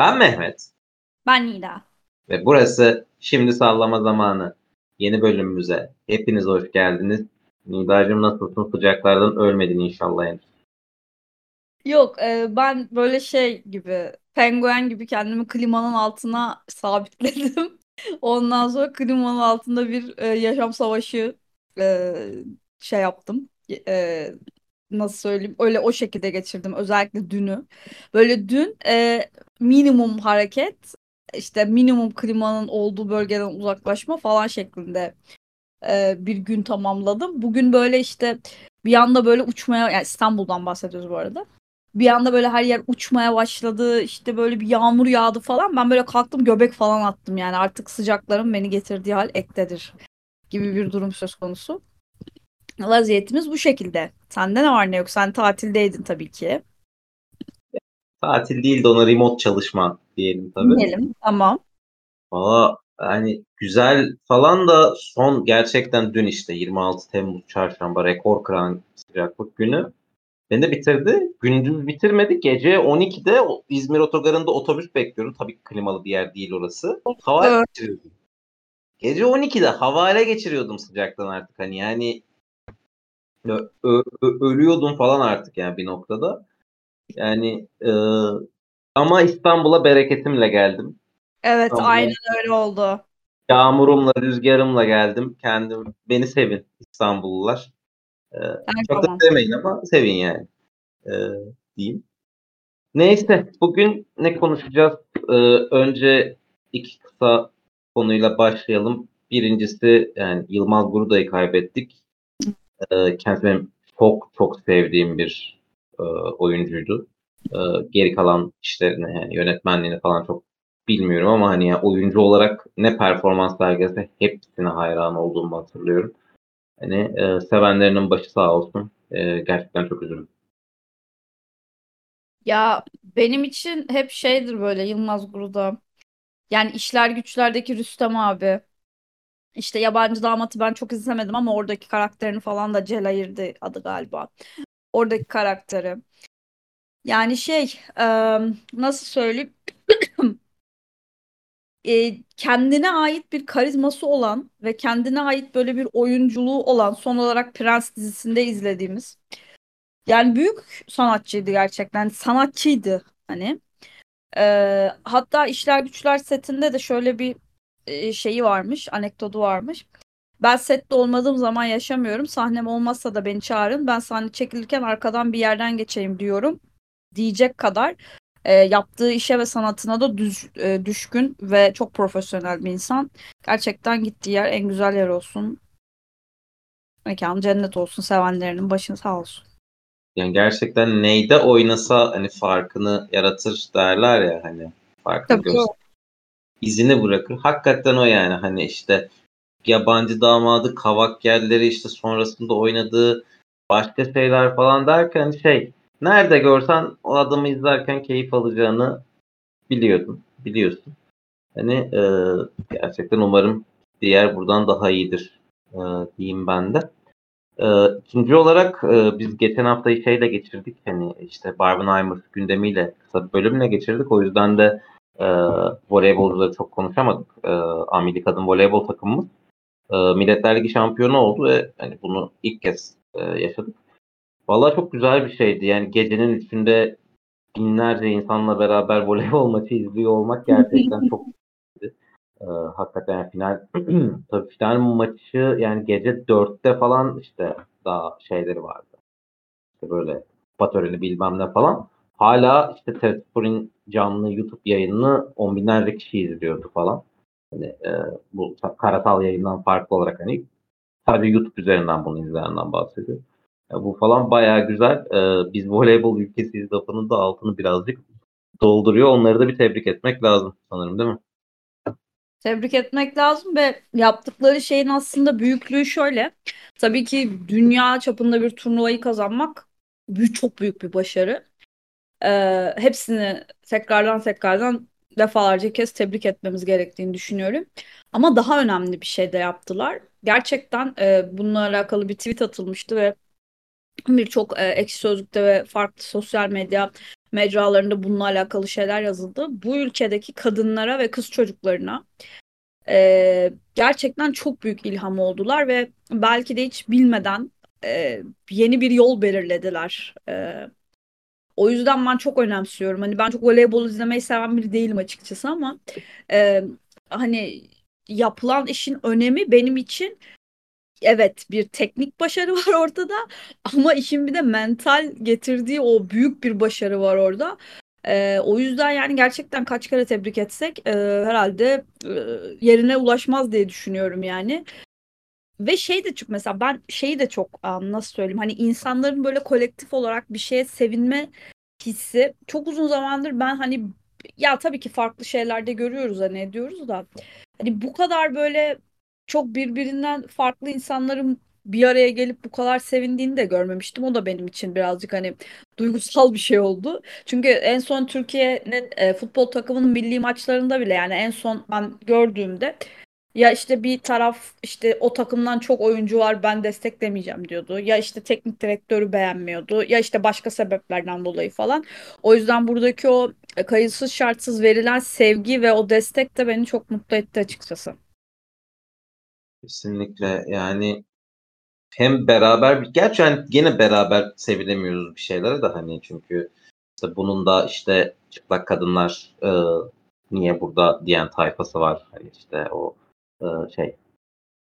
Ben Mehmet. Ben Nida. Ve burası Şimdi Sallama Zamanı. Yeni bölümümüze hepiniz hoş geldiniz. Nida'cığım nasılsın? Sıcaklardan ölmedin inşallah henüz. Yok e, ben böyle şey gibi penguen gibi kendimi klimanın altına sabitledim. Ondan sonra klimanın altında bir e, yaşam savaşı e, şey yaptım. E, nasıl söyleyeyim öyle o şekilde geçirdim özellikle dünü. Böyle dün e, minimum hareket işte minimum klimanın olduğu bölgeden uzaklaşma falan şeklinde e, bir gün tamamladım. Bugün böyle işte bir anda böyle uçmaya yani İstanbul'dan bahsediyoruz bu arada. Bir anda böyle her yer uçmaya başladı. İşte böyle bir yağmur yağdı falan. Ben böyle kalktım göbek falan attım yani artık sıcakların beni getirdiği hal ektedir gibi bir durum söz konusu. Vaziyetimiz bu şekilde. Sende ne var ne yok? Sen tatildeydin tabii ki. Tatil değil de ona remote çalışma diyelim tabii. Diyelim tamam. Valla yani güzel falan da son gerçekten dün işte 26 Temmuz çarşamba rekor kıran sıcaklık günü. Beni de bitirdi. Gündüz bitirmedi. Gece 12'de İzmir otogarında otobüs bekliyorum. Tabii klimalı bir yer değil orası. Havale evet. geçiriyordum. Gece 12'de havale geçiriyordum sıcaktan artık. Hani yani ö- ö- ölüyordum falan artık yani bir noktada. Yani e, ama İstanbul'a bereketimle geldim. Evet İstanbul'a. aynen öyle oldu. Yağmurumla, rüzgarımla geldim. Kendim beni sevin İstanbullular. Ee, çok tamam. da sevmeyin ama sevin yani. Ee, diyeyim. Neyse bugün ne konuşacağız? Ee, önce iki kısa konuyla başlayalım. Birincisi yani Yılmaz Guruda'yı kaybettik. Ee, kendisi benim çok çok sevdiğim bir e, oyuncuydu. Ee, geri kalan işlerini yani yönetmenliğini falan çok bilmiyorum ama hani yani oyuncu olarak ne performans sergilese hepsine hayran olduğumu hatırlıyorum. Hani e, sevenlerinin başı sağ olsun. E, gerçekten çok üzüldüm. Ya benim için hep şeydir böyle Yılmaz Guru'da. Yani işler güçlerdeki Rüstem abi. İşte yabancı damatı ben çok izlemedim ama oradaki karakterini falan da Celayir'di adı galiba. Oradaki karakteri. Yani şey nasıl söyleyeyim? Kendine ait bir karizması olan ve kendine ait böyle bir oyunculuğu olan son olarak Prens dizisinde izlediğimiz. Yani büyük sanatçıydı gerçekten sanatçıydı hani. Hatta İşler Güçler setinde de şöyle bir şeyi varmış anekdotu varmış ben sette olmadığım zaman yaşamıyorum sahnem olmazsa da beni çağırın ben sahne çekilirken arkadan bir yerden geçeyim diyorum diyecek kadar e, yaptığı işe ve sanatına da düz, e, düşkün ve çok profesyonel bir insan. Gerçekten gittiği yer en güzel yer olsun. Mekan cennet olsun. Sevenlerinin başını sağ olsun. Yani gerçekten neyde oynasa hani farkını yaratır derler ya hani farkını göster. izini bırakır. Hakikaten o yani hani işte yabancı damadı, kavak yerleri işte sonrasında oynadığı başka şeyler falan derken şey nerede görsen o adamı izlerken keyif alacağını biliyordun. Biliyorsun. Hani e, gerçekten umarım diğer buradan daha iyidir e, diyeyim ben de. E, ikinci olarak e, biz geçen haftayı şeyle geçirdik. Hani işte Barbenheimer gündemiyle kısa bir bölümle geçirdik. O yüzden de e, voleybolcuları çok konuşamadık. E, Amili Voleybol takımımız e, Milletler Ligi şampiyonu oldu ve hani bunu ilk kez e, yaşadık. Vallahi çok güzel bir şeydi. Yani gecenin üçünde binlerce insanla beraber voleybol maçı izliyor olmak gerçekten çok iyiydi. Ee, hakikaten yani final tabii final maçı yani gece dörtte falan işte daha şeyleri vardı. İşte böyle patörünü bilmem ne falan. Hala işte Tedspor'un canlı YouTube yayınını on binlerce kişi izliyordu falan. Hani, e, bu karasal yayından farklı olarak hani sadece YouTube üzerinden bunu izleyenden bahsediyor. Ya bu falan bayağı güzel. Ee, biz voleybol ülkesiyiz lafının da altını birazcık dolduruyor. Onları da bir tebrik etmek lazım sanırım değil mi? Tebrik etmek lazım ve yaptıkları şeyin aslında büyüklüğü şöyle. Tabii ki dünya çapında bir turnuvayı kazanmak çok büyük bir başarı. Ee, hepsini tekrardan tekrardan defalarca kez tebrik etmemiz gerektiğini düşünüyorum. Ama daha önemli bir şey de yaptılar. Gerçekten e, bununla alakalı bir tweet atılmıştı ve birçok e, ekşi sözlükte ve farklı sosyal medya mecralarında bununla alakalı şeyler yazıldı. Bu ülkedeki kadınlara ve kız çocuklarına e, gerçekten çok büyük ilham oldular ve belki de hiç bilmeden e, yeni bir yol belirlediler. E, o yüzden ben çok önemsiyorum. Hani ben çok voleybol izlemeyi seven biri değilim açıkçası ama e, hani yapılan işin önemi benim için evet bir teknik başarı var ortada ama işin bir de mental getirdiği o büyük bir başarı var orada. Ee, o yüzden yani gerçekten kaç kere tebrik etsek e, herhalde e, yerine ulaşmaz diye düşünüyorum yani. Ve şey de çok mesela ben şeyi de çok nasıl söyleyeyim hani insanların böyle kolektif olarak bir şeye sevinme hissi çok uzun zamandır ben hani ya tabii ki farklı şeylerde görüyoruz hani ediyoruz da hani bu kadar böyle çok birbirinden farklı insanların bir araya gelip bu kadar sevindiğini de görmemiştim. O da benim için birazcık hani duygusal bir şey oldu. Çünkü en son Türkiye'nin e, futbol takımının milli maçlarında bile yani en son ben gördüğümde ya işte bir taraf işte o takımdan çok oyuncu var ben desteklemeyeceğim diyordu. Ya işte teknik direktörü beğenmiyordu. Ya işte başka sebeplerden dolayı falan. O yüzden buradaki o e, kayıtsız şartsız verilen sevgi ve o destek de beni çok mutlu etti açıkçası. Kesinlikle yani hem beraber gerçi yani gene beraber sevilemiyoruz bir şeylere de hani çünkü işte bunun da işte çıplak kadınlar e, niye burada diyen tayfası var. Hani işte o şey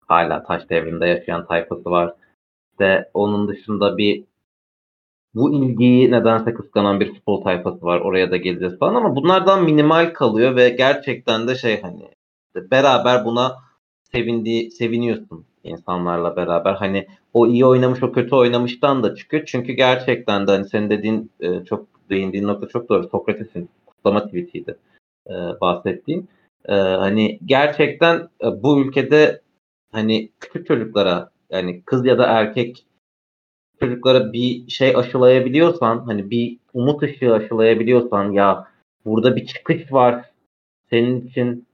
hala taş devrinde yaşayan tayfası var. İşte onun dışında bir bu ilgiyi nedense kıskanan bir futbol tayfası var. Oraya da geleceğiz falan ama bunlardan minimal kalıyor ve gerçekten de şey hani beraber buna sevindiği seviniyorsun insanlarla beraber. Hani o iyi oynamış o kötü oynamıştan da çıkıyor. Çünkü gerçekten de hani senin dediğin e, çok değindiğin nokta çok doğru. Sokrates'in kutlama tweetiydi e, bahsettiğim. E, hani gerçekten e, bu ülkede hani küçük çocuklara yani kız ya da erkek çocuklara bir şey aşılayabiliyorsan hani bir umut ışığı aşılayabiliyorsan ya burada bir çıkış var senin için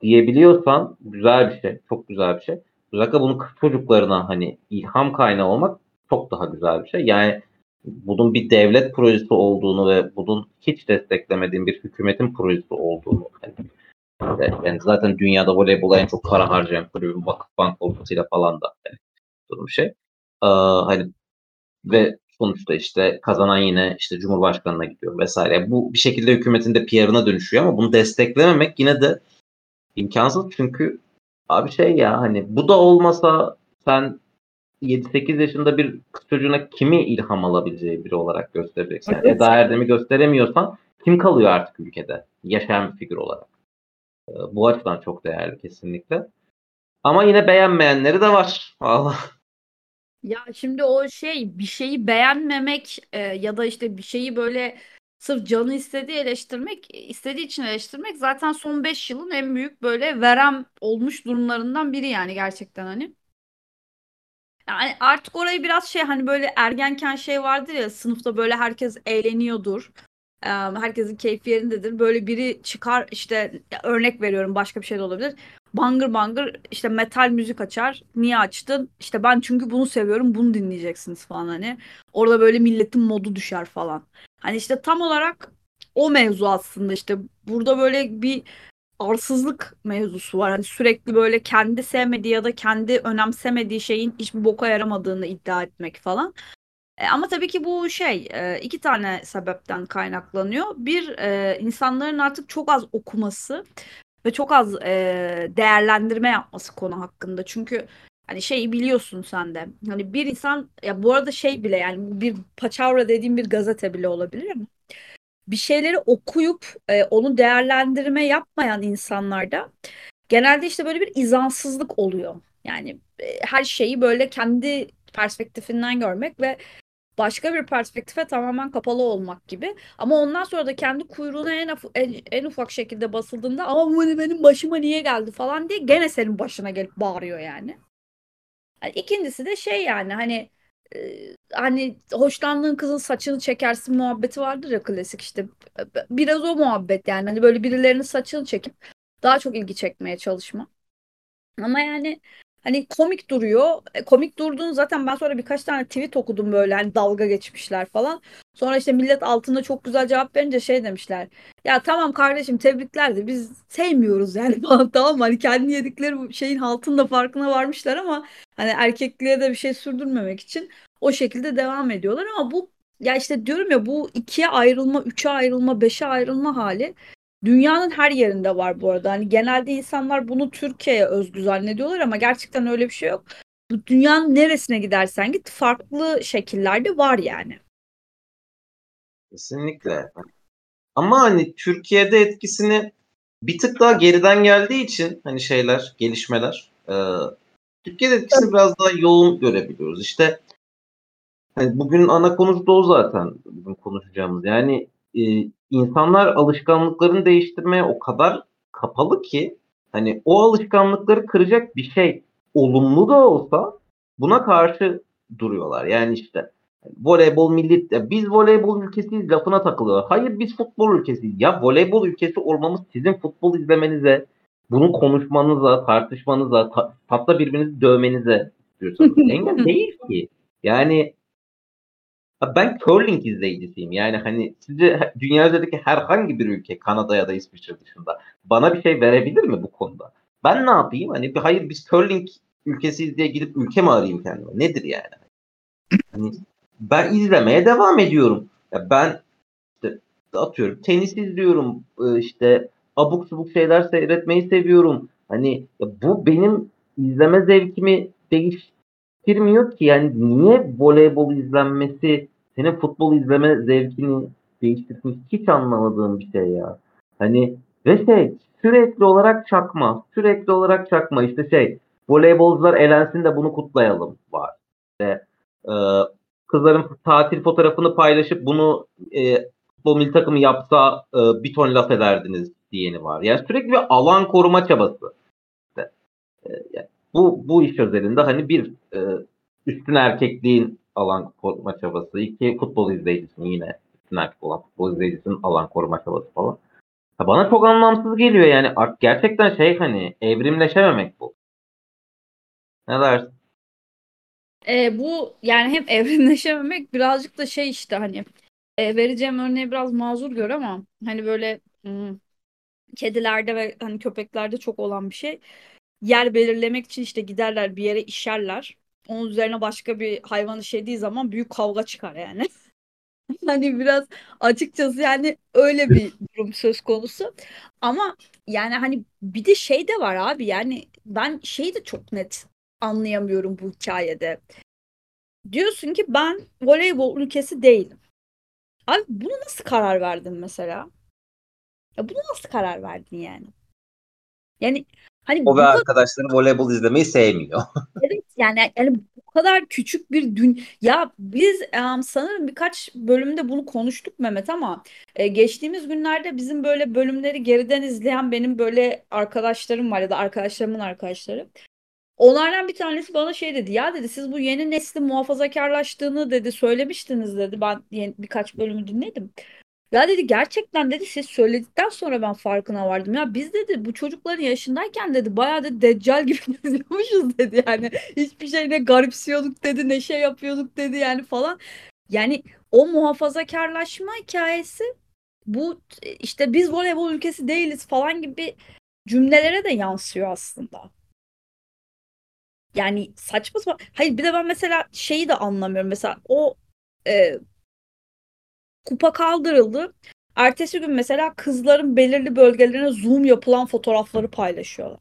diyebiliyorsan güzel bir şey. Çok güzel bir şey. Özellikle bunun çocuklarına hani ilham kaynağı olmak çok daha güzel bir şey. Yani bunun bir devlet projesi olduğunu ve bunun hiç desteklemediğim bir hükümetin projesi olduğunu yani, yani zaten dünyada voleybola en çok para harcayan kulübün Vakıfbank olmasıyla falan da yani, durum şey. Ee, hani ve sonuçta işte kazanan yine işte Cumhurbaşkanı'na gidiyor vesaire. Bu bir şekilde hükümetin de PR'ına dönüşüyor ama bunu desteklememek yine de imkansız çünkü abi şey ya hani bu da olmasa sen 7-8 yaşında bir kız çocuğuna kimi ilham alabileceği biri olarak göstereceksin. Yani Eda Erdem'i gösteremiyorsan kim kalıyor artık ülkede yaşayan bir figür olarak? Ee, bu açıdan çok değerli kesinlikle. Ama yine beğenmeyenleri de var. Allah. Ya şimdi o şey bir şeyi beğenmemek e, ya da işte bir şeyi böyle sırf canı istediği eleştirmek, istediği için eleştirmek zaten son 5 yılın en büyük böyle verem olmuş durumlarından biri yani gerçekten hani. Yani artık orayı biraz şey hani böyle ergenken şey vardır ya sınıfta böyle herkes eğleniyordur. Herkesin keyfi yerindedir. Böyle biri çıkar işte örnek veriyorum başka bir şey de olabilir. Bangır bangır işte metal müzik açar. Niye açtın? İşte ben çünkü bunu seviyorum. Bunu dinleyeceksiniz falan hani. Orada böyle milletin modu düşer falan. Hani işte tam olarak o mevzu aslında işte burada böyle bir arsızlık mevzusu var. Hani sürekli böyle kendi sevmediği ya da kendi önemsemediği şeyin hiçbir boka yaramadığını iddia etmek falan. E, ama tabii ki bu şey e, iki tane sebepten kaynaklanıyor. Bir e, insanların artık çok az okuması ve çok az değerlendirme yapması konu hakkında. Çünkü hani şeyi biliyorsun sen de. Hani bir insan ya bu arada şey bile yani bir paçavra dediğim bir gazete bile olabilir mi? Bir şeyleri okuyup e, onu değerlendirme yapmayan insanlarda genelde işte böyle bir izansızlık oluyor. Yani her şeyi böyle kendi perspektifinden görmek ve başka bir perspektife tamamen kapalı olmak gibi. Ama ondan sonra da kendi kuyruğuna en, en, en ufak şekilde basıldığında ama bu benim başıma niye geldi falan diye gene senin başına gelip bağırıyor yani. yani ikincisi de şey yani hani hani hoşlandığın kızın saçını çekersin muhabbeti vardır ya klasik işte biraz o muhabbet yani hani böyle birilerinin saçını çekip daha çok ilgi çekmeye çalışma. Ama yani Hani komik duruyor. E, komik durduğunu zaten ben sonra birkaç tane tweet okudum böyle hani dalga geçmişler falan. Sonra işte millet altında çok güzel cevap verince şey demişler. Ya tamam kardeşim tebrikler de biz sevmiyoruz yani falan tamam mı? Hani kendi yedikleri şeyin altında farkına varmışlar ama hani erkekliğe de bir şey sürdürmemek için o şekilde devam ediyorlar ama bu ya işte diyorum ya bu ikiye ayrılma, üçe ayrılma, beşe ayrılma hali Dünyanın her yerinde var bu arada. Hani genelde insanlar bunu Türkiye'ye özgü zannediyorlar ama gerçekten öyle bir şey yok. Bu dünyanın neresine gidersen git farklı şekillerde var yani. Kesinlikle. Ama hani Türkiye'de etkisini bir tık daha geriden geldiği için hani şeyler, gelişmeler e, Türkiye'de etkisini Tabii. biraz daha yoğun görebiliyoruz. İşte hani bugün ana konusu da o zaten bugün konuşacağımız. Yani e, insanlar alışkanlıklarını değiştirmeye o kadar kapalı ki hani o alışkanlıkları kıracak bir şey olumlu da olsa buna karşı duruyorlar. Yani işte voleybol milli biz voleybol ülkesiyiz lafına takılıyorlar. Hayır biz futbol ülkesiyiz. Ya voleybol ülkesi olmamız sizin futbol izlemenize, bunu konuşmanıza, tartışmanıza, ta, tatla birbirinizi dövmenize istiyorsanız engel değil ki. Yani ben curling izleyicisiyim. Yani hani sizce dünya üzerindeki herhangi bir ülke Kanada ya da İsviçre dışında bana bir şey verebilir mi bu konuda? Ben ne yapayım? Hani bir hayır biz curling ülkesiyiz diye gidip ülke mi arayayım kendime? Nedir yani? Hani ben izlemeye devam ediyorum. Ya ben işte atıyorum tenis izliyorum. E, işte abuk subuk şeyler seyretmeyi seviyorum. Hani bu benim izleme zevkimi değiş girmiyor ki yani niye voleybol izlenmesi senin futbol izleme zevkini değiştirmiş hiç anlamadığım bir şey ya. Hani ve şey sürekli olarak çakma. Sürekli olarak çakma. işte şey voleybolcular elensin de bunu kutlayalım var. İşte, e, kızların tatil fotoğrafını paylaşıp bunu e, futbol milli takımı yapsa e, bir ton laf ederdiniz diyeni var. Yani sürekli bir alan koruma çabası. İşte, e, yani bu bu iş özelinde hani bir e, üstün erkekliğin alan koruma çabası, iki futbol izleyicisinin yine erkek olan futbol izleyicisinin alan koruma çabası falan. Ha bana çok anlamsız geliyor yani gerçekten şey hani evrimleşememek bu. Ne dersin? E, bu yani hem evrimleşememek birazcık da şey işte hani e, vereceğim örneği biraz mazur gör ama hani böyle hmm, kedilerde ve hani köpeklerde çok olan bir şey yer belirlemek için işte giderler bir yere işerler. Onun üzerine başka bir hayvan işediği zaman büyük kavga çıkar yani. Hani biraz açıkçası yani öyle bir durum söz konusu. Ama yani hani bir de şey de var abi yani ben şeyi de çok net anlayamıyorum bu hikayede. Diyorsun ki ben voleybol ülkesi değilim. Abi bunu nasıl karar verdin mesela? Ya bunu nasıl karar verdin yani? Yani Hani o ve arkadaşları voleybol izlemeyi sevmiyor. evet yani yani bu kadar küçük bir dün ya biz um, sanırım birkaç bölümde bunu konuştuk Mehmet ama e, geçtiğimiz günlerde bizim böyle bölümleri geriden izleyen benim böyle arkadaşlarım var ya da arkadaşlarımın arkadaşları. Onlardan bir tanesi bana şey dedi ya dedi siz bu yeni neslin muhafazakarlaştığını dedi söylemiştiniz dedi ben yeni, birkaç bölümü dinledim. Ya dedi gerçekten dedi siz söyledikten sonra ben farkına vardım. Ya biz dedi bu çocukların yaşındayken dedi bayağı da deccal gibi geziyormuşuz dedi yani. Hiçbir şey ne garipsiyorduk dedi ne şey yapıyorduk dedi yani falan. Yani o muhafazakarlaşma hikayesi bu işte biz voleybol ülkesi değiliz falan gibi cümlelere de yansıyor aslında. Yani saçma sapan. Hayır bir de ben mesela şeyi de anlamıyorum. Mesela o e, kupa kaldırıldı. Ertesi gün mesela kızların belirli bölgelerine zoom yapılan fotoğrafları paylaşıyorlar.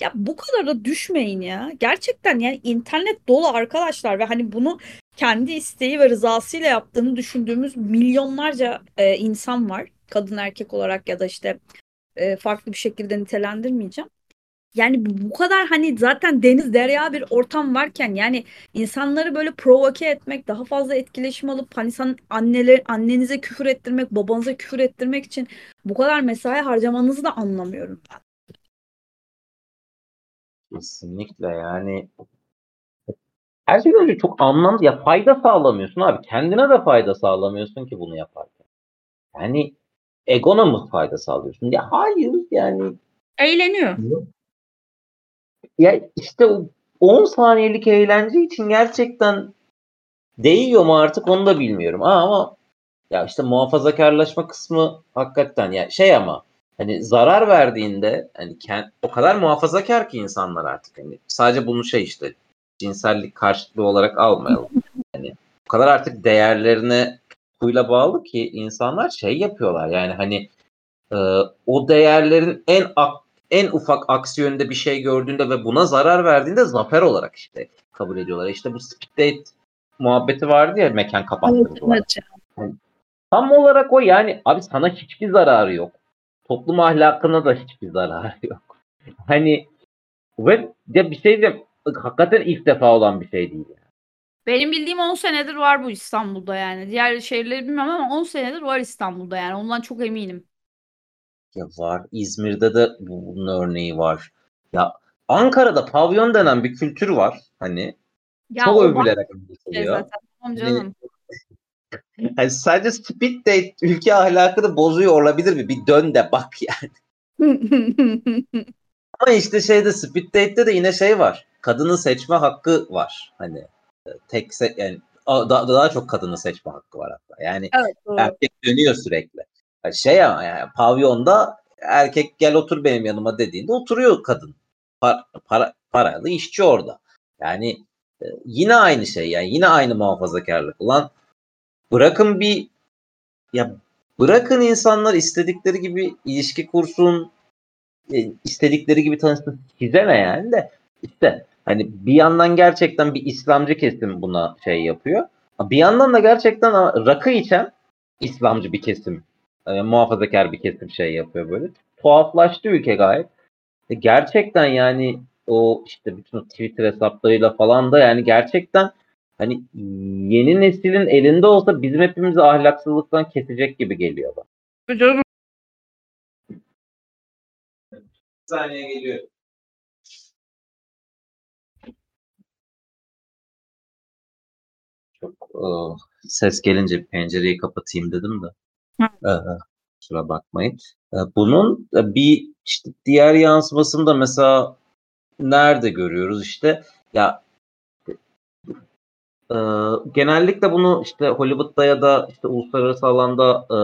Ya bu kadar da düşmeyin ya. Gerçekten yani internet dolu arkadaşlar ve hani bunu kendi isteği ve rızasıyla yaptığını düşündüğümüz milyonlarca e, insan var. Kadın erkek olarak ya da işte e, farklı bir şekilde nitelendirmeyeceğim yani bu kadar hani zaten deniz derya bir ortam varken yani insanları böyle provoke etmek daha fazla etkileşim alıp hani sen anneler annenize küfür ettirmek babanıza küfür ettirmek için bu kadar mesai harcamanızı da anlamıyorum ben. Kesinlikle yani her şeyden önce çok anlamlı ya fayda sağlamıyorsun abi. Kendine de fayda sağlamıyorsun ki bunu yaparken. Yani egona mı fayda sağlıyorsun? Ya hayır yani eğleniyor. Ya işte 10 saniyelik eğlence için gerçekten değiyor mu artık onu da bilmiyorum. Aa, ama ya işte muhafazakarlaşma kısmı hakikaten ya şey ama hani zarar verdiğinde hani kend, o kadar muhafazakar ki insanlar artık hani sadece bunu şey işte cinsellik karşıtlığı olarak almayalım. Hani o kadar artık değerlerine kuyla bağlı ki insanlar şey yapıyorlar yani hani e, o değerlerin en ak, en ufak aksi yönde bir şey gördüğünde ve buna zarar verdiğinde zafer olarak işte kabul ediyorlar. İşte bu speed date muhabbeti vardı ya mekan kapattırdılar. Evet, evet. Tam olarak o yani abi sana hiçbir zararı yok. Toplum ahlakına da hiçbir zararı yok. Hani ve ya bir şey diyeyim hakikaten ilk defa olan bir şey değil. Yani. Benim bildiğim 10 senedir var bu İstanbul'da yani. Diğer şehirleri bilmiyorum ama 10 senedir var İstanbul'da yani. Ondan çok eminim. Ya var. İzmir'de de bunun örneği var. Ya Ankara'da pavyon denen bir kültür var. Hani ya çok övülerek anlatılıyor. Şey. Tamam hani. Yani sadece speed date ülke ahlakını bozuyor olabilir mi? Bir dön de bak yani. Ama işte şeyde speed date'de de yine şey var. Kadının seçme hakkı var. Hani e, tek se yani daha, daha çok kadını seçme hakkı var hatta. Yani evet, erkek dönüyor sürekli. Şey ama yani pavyonda erkek gel otur benim yanıma dediğinde oturuyor kadın. Para, para, paralı işçi orada. Yani e, yine aynı şey yani yine aynı muhafazakarlık. Ulan bırakın bir ya bırakın insanlar istedikleri gibi ilişki kursun, e, istedikleri gibi tanışsın. Size ne yani de işte hani bir yandan gerçekten bir İslamcı kesim buna şey yapıyor. Bir yandan da gerçekten rakı içen İslamcı bir kesim, e, muhafazakar bir kesim şey yapıyor böyle. Tuhaflaştı ülke gayet. E gerçekten yani o işte bütün Twitter hesaplarıyla falan da yani gerçekten hani yeni neslin elinde olsa bizim hepimizi ahlaksızlıktan kesecek gibi geliyor bana. Canım. Bir saniye geliyor. Çok oh, ses gelince pencereyi kapatayım dedim de. Ee, kusura bakmayın. Bunun bir işte diğer yansımasını da mesela nerede görüyoruz işte ya e, genellikle bunu işte Hollywood'da ya da işte uluslararası alanda e,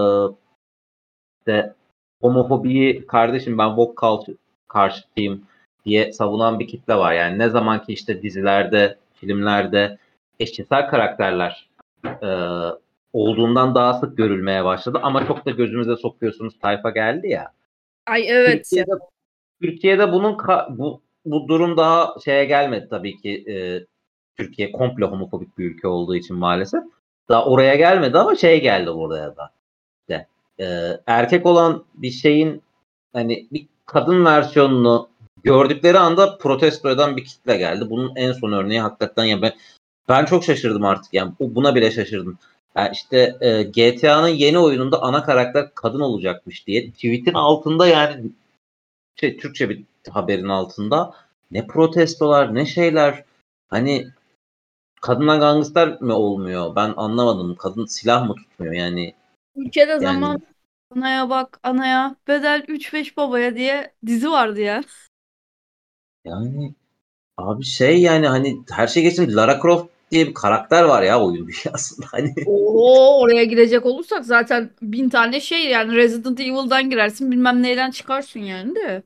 işte homofobiyi kardeşim ben woke culture karşıtıyım diye savunan bir kitle var. Yani ne zaman ki işte dizilerde, filmlerde eşcinsel karakterler e, olduğundan daha sık görülmeye başladı ama çok da gözümüze sokuyorsunuz tayfa geldi ya. Ay evet. Türkiye'de. Türkiye'de bunun bu bu durum daha şeye gelmedi tabii ki. E, Türkiye komple homofobik bir ülke olduğu için maalesef. Daha oraya gelmedi ama şey geldi buraya da. İşte, e, erkek olan bir şeyin hani bir kadın versiyonunu gördükleri anda protesto eden bir kitle geldi. Bunun en son örneği hakikaten ya ben ben çok şaşırdım artık yani buna bile şaşırdım. Yani işte e, GTA'nın yeni oyununda ana karakter kadın olacakmış diye tweet'in altında yani şey Türkçe bir haberin altında ne protestolar ne şeyler hani kadına gangster mi olmuyor? Ben anlamadım. Kadın silah mı tutmuyor yani? Ülkede yani... zaman anaya bak anaya bedel 3-5 babaya diye dizi vardı ya. Yani abi şey yani hani her şey geçtim Lara Croft diye bir karakter var ya oyun dünyasında. Hani... Oo, oraya girecek olursak zaten bin tane şey yani Resident Evil'dan girersin bilmem neyden çıkarsın yani de.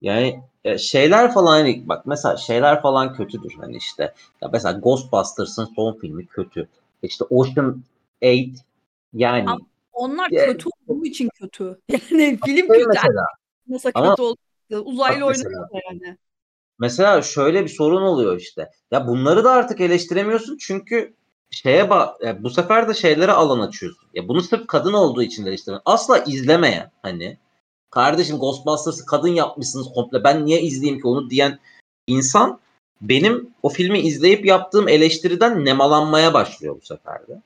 Yani e, şeyler falan hani bak mesela şeyler falan kötüdür hani işte ya mesela Ghostbusters'ın son filmi kötü. İşte Ocean 8 yani Ama onlar ya, kötü olduğu için kötü. Yani film kötü. Mesela. Nasıl kötü oldu? Uzaylı oynuyor yani. Mesela şöyle bir sorun oluyor işte. Ya bunları da artık eleştiremiyorsun çünkü şeye ya bu sefer de şeylere alan açıyorsun. Ya bunu sırf kadın olduğu için eleştiren. Asla izlemeyen hani kardeşim Ghostbusters'ı kadın yapmışsınız komple ben niye izleyeyim ki onu diyen insan benim o filmi izleyip yaptığım eleştiriden nemalanmaya başlıyor bu sefer de.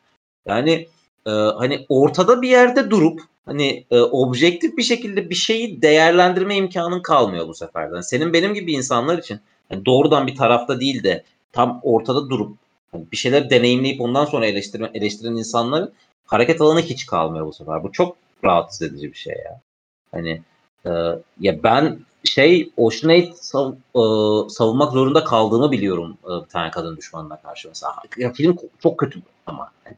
Yani e, hani ortada bir yerde durup hani e, objektif bir şekilde bir şeyi değerlendirme imkanın kalmıyor bu sefer. Yani senin benim gibi insanlar için yani doğrudan bir tarafta değil de tam ortada durup hani bir şeyler deneyimleyip ondan sonra eleştirme, eleştiren insanların hareket alanı hiç kalmıyor bu sefer. Bu çok rahatsız edici bir şey ya. Hani e, ya ben şey Ocean sav, e, savunmak zorunda kaldığımı biliyorum e, bir tane kadın düşmanına karşı mesela. Ya, film çok kötü ama. Yani,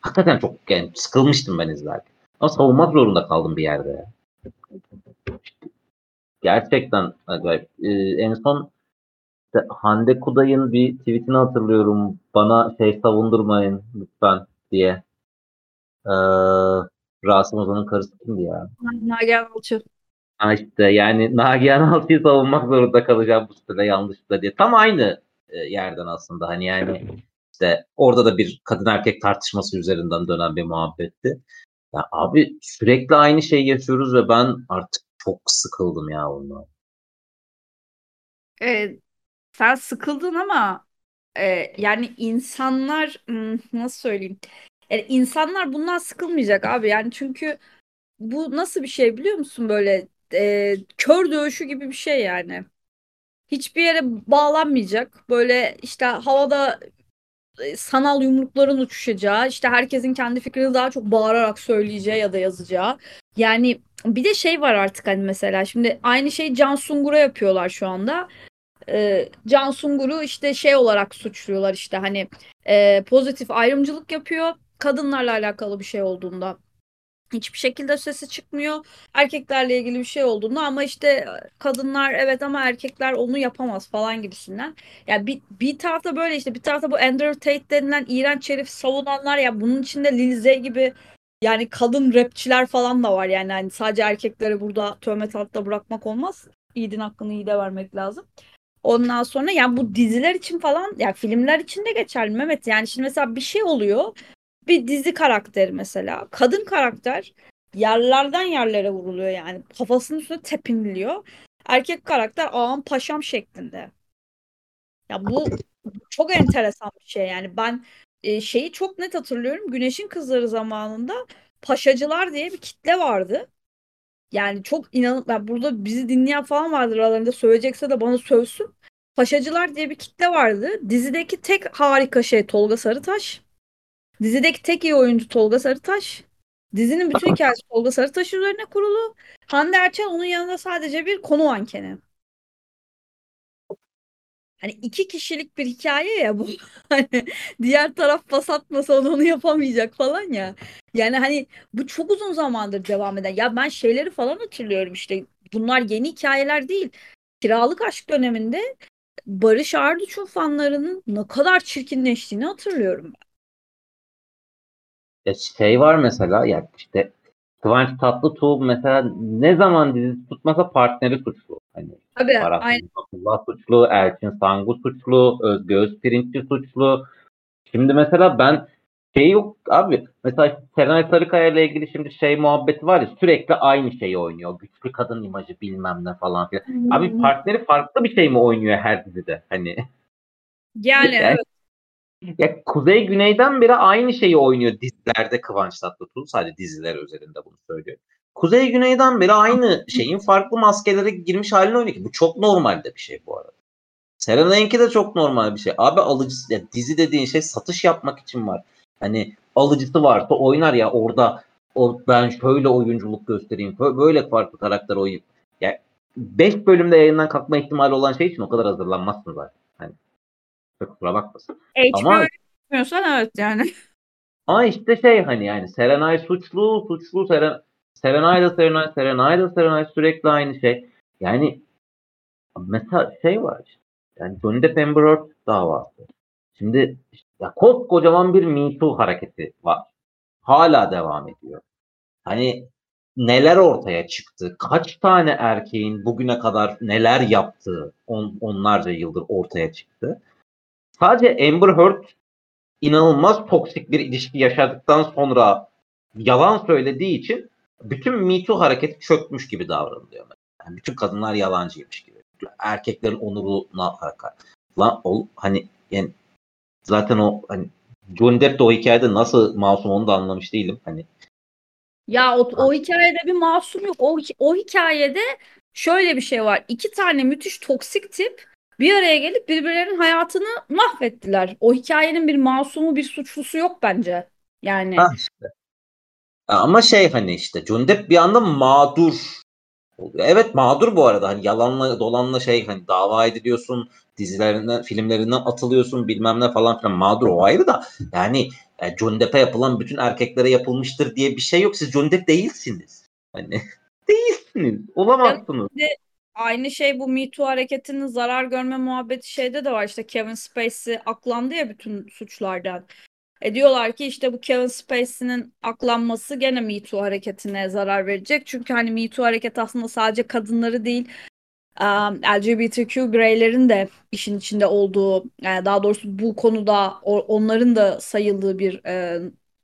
hakikaten çok yani, sıkılmıştım ben izlerken. Ama savunmak zorunda kaldım bir yerde ya. Gerçekten acayip. Ee, en son işte Hande Kuday'ın bir tweetini hatırlıyorum. Bana şey savundurmayın lütfen diye. Ee, Rasim Ozan'ın karısı kimdi ya? Nagihan Alçı. Ha işte yani Nagihan Altı'yı savunmak zorunda kalacağım bu sitede yanlışlıkla diye. Tam aynı e, yerden aslında hani yani işte orada da bir kadın erkek tartışması üzerinden dönen bir muhabbetti. Ya abi sürekli aynı şeyi yaşıyoruz ve ben artık çok sıkıldım ya ondan. Evet, sen sıkıldın ama e, yani insanlar hmm, nasıl söyleyeyim? Yani insanlar bundan sıkılmayacak abi. Yani çünkü bu nasıl bir şey biliyor musun böyle e, kör dövüşü gibi bir şey yani. Hiçbir yere bağlanmayacak. Böyle işte havada e, sanal yumrukların uçuşacağı, işte herkesin kendi fikrini daha çok bağırarak söyleyeceği ya da yazacağı. Yani bir de şey var artık hani mesela şimdi aynı şeyi Can Sungur'a yapıyorlar şu anda. Ee, Can Sungur'u işte şey olarak suçluyorlar işte hani e, pozitif ayrımcılık yapıyor kadınlarla alakalı bir şey olduğunda hiçbir şekilde sesi çıkmıyor. Erkeklerle ilgili bir şey olduğunda ama işte kadınlar evet ama erkekler onu yapamaz falan gibisinden. Yani bir, bir tarafta böyle işte bir tarafta bu Andrew Tate denilen iğrenç herif savunanlar ya bunun içinde Lil Z gibi yani kadın rapçiler falan da var yani hani sadece erkekleri burada töhmet altında bırakmak olmaz. Yiğidin hakkını iyi de vermek lazım. Ondan sonra yani bu diziler için falan ya filmler için de geçerli Mehmet. Yani şimdi mesela bir şey oluyor bir dizi karakteri mesela. Kadın karakter yerlerden yerlere vuruluyor yani. Kafasının üstüne tepiniliyor. Erkek karakter ağam paşam şeklinde. Ya bu çok enteresan bir şey yani. Ben e, şeyi çok net hatırlıyorum. Güneşin Kızları zamanında paşacılar diye bir kitle vardı. Yani çok inanın burada bizi dinleyen falan vardır aralarında söyleyecekse de bana sövsün. Paşacılar diye bir kitle vardı. Dizideki tek harika şey Tolga Sarıtaş. Dizideki tek iyi oyuncu Tolga Sarıtaş. Dizinin bütün hikayesi Tolga Sarıtaş üzerine kurulu. Hande Erçel onun yanında sadece bir konu mankeni. Hani iki kişilik bir hikaye ya bu. Hani diğer taraf pas atmasa onu yapamayacak falan ya. Yani hani bu çok uzun zamandır devam eden. Ya ben şeyleri falan hatırlıyorum işte. Bunlar yeni hikayeler değil. Kiralık aşk döneminde Barış Arduç'un fanlarının ne kadar çirkinleştiğini hatırlıyorum ben. Ya şey var mesela ya işte Kıvanç Tatlıtuğ mesela ne zaman dizi tutmasa partneri suçlu. Hani Tabii, aynen. Abdullah suçlu, Elçin Sangu suçlu, Özge Özpirinççi suçlu. Şimdi mesela ben şey yok abi. Mesela Serenay Sarıkaya ile ilgili şimdi şey muhabbeti var ya sürekli aynı şeyi oynuyor. Güçlü kadın imajı bilmem ne falan filan. Hmm. Abi partneri farklı bir şey mi oynuyor her dizide? Hani yani, yani evet. Ya Kuzey Güney'den beri aynı şeyi oynuyor dizilerde Kıvanç Tatlıtuğ. Sadece diziler üzerinde bunu söylüyor. Kuzey Güney'den beri aynı şeyin farklı maskelere girmiş halini oynuyor ki. Bu çok normal de bir şey bu arada. Serenay'ınki de çok normal bir şey. Abi alıcısı, ya dizi dediğin şey satış yapmak için var. Hani alıcısı varsa oynar ya orada o, ben şöyle oyunculuk göstereyim. Böyle farklı karakter oyun. Ya yani 5 bölümde yayından kalkma ihtimali olan şey için o kadar hazırlanmazsın zaten. Kusura bakmasın. Ama bilmiyorsan evet yani. Ama işte şey hani yani Serenay suçlu, suçlu Seren Serenay da Serenay, Serenay da Serenay sürekli aynı şey. Yani mesela şey var işte. Yani Johnny Depp Amber Heard davası. Şimdi işte, ya koskocaman bir Me Too hareketi var. Hala devam ediyor. Hani neler ortaya çıktı? Kaç tane erkeğin bugüne kadar neler yaptığı on, onlarca yıldır ortaya çıktı. Sadece Amber Heard inanılmaz toksik bir ilişki yaşadıktan sonra yalan söylediği için bütün Me Too hareketi çökmüş gibi davranılıyor. Yani bütün kadınlar yalancıymış gibi. Erkeklerin onuruna hakaret. Lan ol, hani yani zaten o hani Johnny Depp de o hikayede nasıl masum onu da anlamış değilim. Hani ya o, o hikayede bir masum yok. O, o hikayede şöyle bir şey var. İki tane müthiş toksik tip bir araya gelip birbirlerinin hayatını mahvettiler. O hikayenin bir masumu bir suçlusu yok bence. Yani. Ha işte. Ama şey hani işte Johnny Depp bir anda mağdur oluyor. Evet mağdur bu arada hani yalanla dolanla şey hani dava ediliyorsun dizilerinden filmlerinden atılıyorsun bilmem ne falan filan mağdur o ayrı da yani e, Depp'e yapılan bütün erkeklere yapılmıştır diye bir şey yok. Siz Depp değilsiniz. Hani değilsiniz. Olamazsınız. Yani aynı şey bu Me Too hareketinin zarar görme muhabbeti şeyde de var. İşte Kevin Spacey aklandı ya bütün suçlardan. E diyorlar ki işte bu Kevin Spacey'nin aklanması gene Me Too hareketine zarar verecek. Çünkü hani Me Too hareket aslında sadece kadınları değil LGBTQ bireylerin de işin içinde olduğu, daha doğrusu bu konuda onların da sayıldığı bir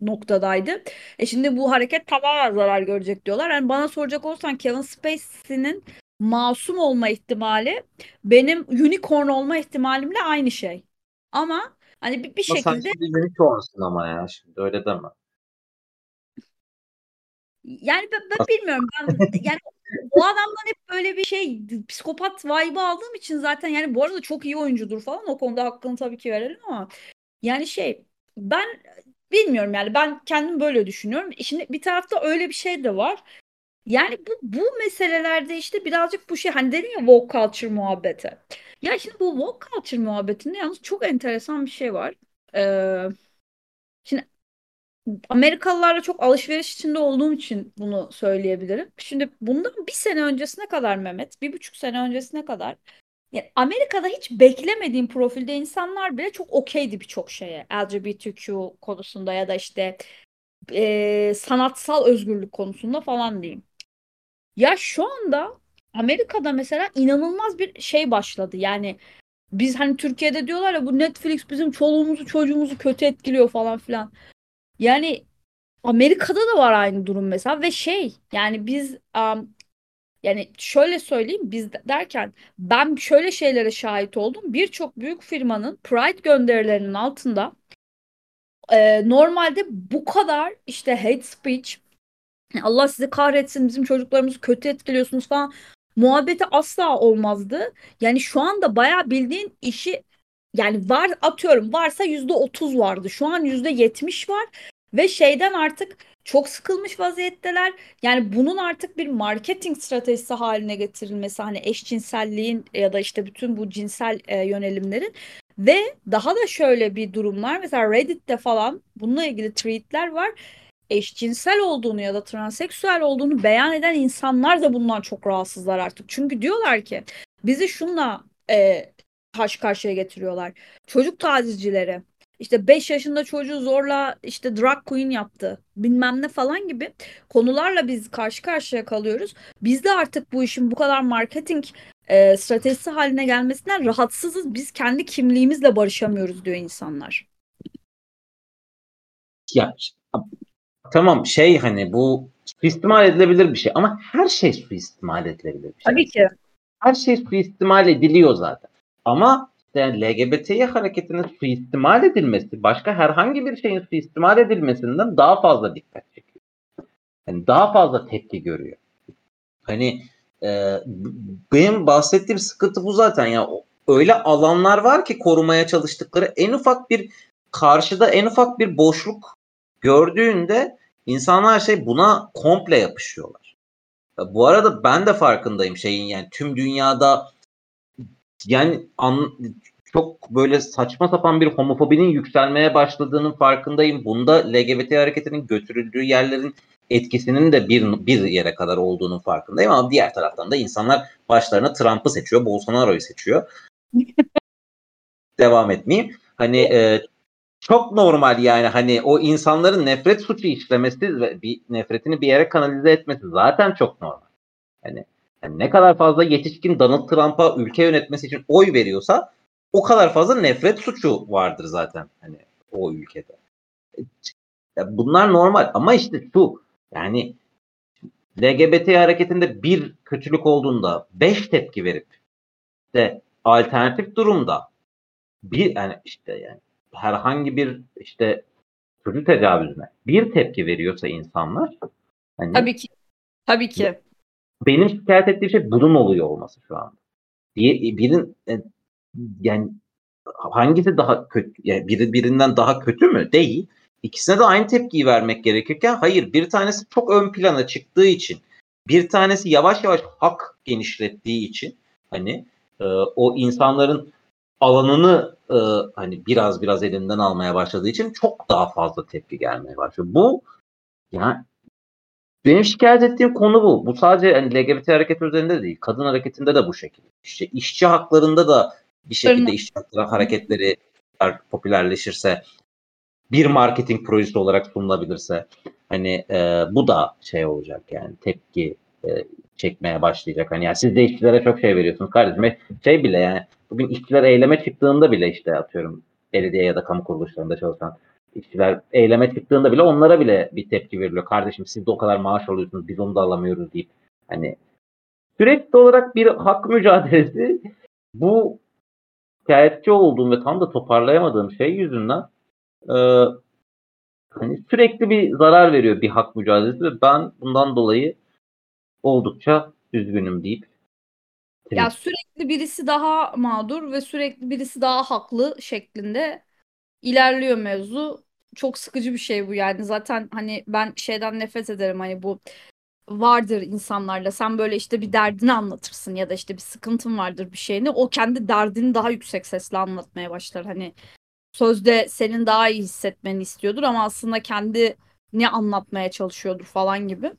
noktadaydı. E şimdi bu hareket tamamen zarar görecek diyorlar. Yani bana soracak olsan Kevin Spacey'nin masum olma ihtimali benim unicorn olma ihtimalimle aynı şey. Ama hani bir, bir ama şekilde... Sen şimdi unicornsun ama ya şimdi öyle deme. Yani ben, ben bilmiyorum. Ben yani o adamdan hep böyle bir şey psikopat vibe aldığım için zaten yani bu arada çok iyi oyuncudur falan o konuda hakkını tabii ki verelim ama yani şey ben bilmiyorum yani ben kendim böyle düşünüyorum. Şimdi bir tarafta öyle bir şey de var. Yani bu, bu meselelerde işte birazcık bu şey hani dedin ya woke culture muhabbeti. Ya şimdi bu woke culture muhabbetinde yalnız çok enteresan bir şey var. Ee, şimdi Amerikalılarla çok alışveriş içinde olduğum için bunu söyleyebilirim. Şimdi bundan bir sene öncesine kadar Mehmet, bir buçuk sene öncesine kadar yani Amerika'da hiç beklemediğim profilde insanlar bile çok okeydi birçok şeye. LGBTQ konusunda ya da işte e, sanatsal özgürlük konusunda falan diyeyim. Ya şu anda Amerika'da mesela inanılmaz bir şey başladı. Yani biz hani Türkiye'de diyorlar ya bu Netflix bizim çoluğumuzu çocuğumuzu kötü etkiliyor falan filan. Yani Amerika'da da var aynı durum mesela ve şey yani biz um, yani şöyle söyleyeyim biz derken ben şöyle şeylere şahit oldum. Birçok büyük firmanın Pride gönderilerinin altında e, normalde bu kadar işte hate speech Allah sizi kahretsin bizim çocuklarımızı kötü etkiliyorsunuz falan muhabbeti asla olmazdı. Yani şu anda bayağı bildiğin işi yani var atıyorum varsa yüzde otuz vardı. Şu an yüzde yetmiş var ve şeyden artık çok sıkılmış vaziyetteler. Yani bunun artık bir marketing stratejisi haline getirilmesi hani eşcinselliğin ya da işte bütün bu cinsel e, yönelimlerin ve daha da şöyle bir durumlar mesela Reddit'te falan bununla ilgili tweetler var. Eşcinsel olduğunu ya da transseksüel olduğunu beyan eden insanlar da bundan çok rahatsızlar artık. Çünkü diyorlar ki bizi şunla e, karşı karşıya getiriyorlar. Çocuk tacizcileri işte 5 yaşında çocuğu zorla işte drag queen yaptı bilmem ne falan gibi konularla biz karşı karşıya kalıyoruz. Biz de artık bu işin bu kadar marketing e, stratejisi haline gelmesinden rahatsızız. Biz kendi kimliğimizle barışamıyoruz diyor insanlar. Ya tamam şey hani bu suistimal edilebilir bir şey ama her şey suistimal edilebilir bir şey. Tabii ki. Her şey suistimal ediliyor zaten. Ama yani LGBTİ hareketinin suistimal edilmesi başka herhangi bir şeyin suistimal edilmesinden daha fazla dikkat çekiyor. Yani daha fazla tepki görüyor. Hani e, benim bahsettiğim sıkıntı bu zaten ya öyle alanlar var ki korumaya çalıştıkları en ufak bir karşıda en ufak bir boşluk gördüğünde insanlar şey buna komple yapışıyorlar. Bu arada ben de farkındayım şeyin yani tüm dünyada yani an, çok böyle saçma sapan bir homofobinin yükselmeye başladığının farkındayım. Bunda LGBT hareketinin götürüldüğü yerlerin etkisinin de bir, bir yere kadar olduğunu farkındayım ama diğer taraftan da insanlar başlarına Trump'ı seçiyor, Bolsonaro'yu seçiyor. Devam etmeyeyim. Hani e, çok normal yani hani o insanların nefret suçu işlemesi ve bir nefretini bir yere kanalize etmesi zaten çok normal. Hani yani ne kadar fazla yetişkin Donald Trump'a ülke yönetmesi için oy veriyorsa o kadar fazla nefret suçu vardır zaten hani o ülkede. Bunlar normal ama işte şu yani LGBT hareketinde bir kötülük olduğunda beş tepki verip de alternatif durumda bir yani işte yani herhangi bir işte çocuk tecavüzüne bir tepki veriyorsa insanlar hani, tabii ki tabii ki benim şikayet ettiğim şey bunun oluyor olması şu anda. Bir, birin e, yani hangisi daha kötü yani biri birinden daha kötü mü? Değil. İkisine de aynı tepkiyi vermek gerekirken hayır bir tanesi çok ön plana çıktığı için Bir tanesi yavaş yavaş hak genişlettiği için hani e, o insanların alanını e, hani biraz biraz elinden almaya başladığı için çok daha fazla tepki gelmeye başlıyor. Bu yani benim şikayet ettiğim konu bu. Bu sadece hani LGBT hareket üzerinde değil. Kadın hareketinde de bu şekilde. İşte işçi haklarında da bir şekilde işçi hakları hareketleri popülerleşirse bir marketing projesi olarak sunulabilirse hani e, bu da şey olacak yani tepki e, çekmeye başlayacak. Hani yani siz de işçilere çok şey veriyorsunuz kardeşim. Şey bile yani bugün işçiler eyleme çıktığında bile işte atıyorum belediye ya da kamu kuruluşlarında çalışan işçiler eyleme çıktığında bile onlara bile bir tepki veriliyor. Kardeşim siz de o kadar maaş alıyorsunuz biz onu da alamıyoruz deyip hani sürekli olarak bir hak mücadelesi bu şikayetçi olduğum ve tam da toparlayamadığım şey yüzünden e, hani sürekli bir zarar veriyor bir hak mücadelesi ve ben bundan dolayı oldukça üzgünüm deyip ya sürekli birisi daha mağdur ve sürekli birisi daha haklı şeklinde ilerliyor mevzu. Çok sıkıcı bir şey bu yani. Zaten hani ben şeyden nefret ederim hani bu vardır insanlarla. Sen böyle işte bir derdini anlatırsın ya da işte bir sıkıntın vardır bir şeyini. O kendi derdini daha yüksek sesle anlatmaya başlar. Hani sözde senin daha iyi hissetmeni istiyordur ama aslında kendi ne anlatmaya çalışıyordur falan gibi.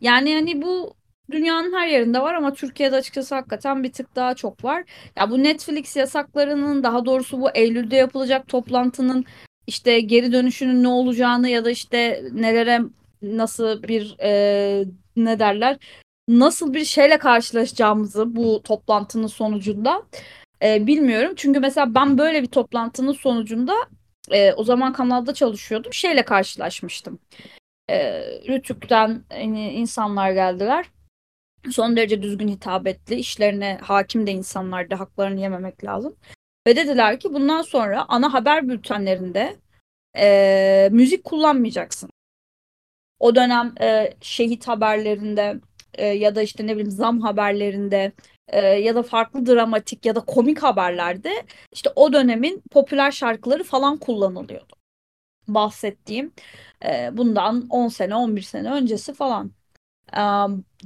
Yani hani bu dünyanın her yerinde var ama Türkiye'de açıkçası hakikaten bir tık daha çok var. Ya bu Netflix yasaklarının daha doğrusu bu Eylül'de yapılacak toplantının işte geri dönüşünün ne olacağını ya da işte nelere nasıl bir e, ne derler nasıl bir şeyle karşılaşacağımızı bu toplantının sonucunda e, bilmiyorum. Çünkü mesela ben böyle bir toplantının sonucunda e, o zaman kanalda çalışıyordum şeyle karşılaşmıştım. E, Rütük'ten yani insanlar geldiler son derece düzgün hitabetli, işlerine hakim de insanlardı, haklarını yememek lazım. Ve dediler ki bundan sonra ana haber bültenlerinde e, müzik kullanmayacaksın. O dönem e, şehit haberlerinde e, ya da işte ne bileyim zam haberlerinde e, ya da farklı dramatik ya da komik haberlerde işte o dönemin popüler şarkıları falan kullanılıyordu. Bahsettiğim e, bundan 10 sene 11 sene öncesi falan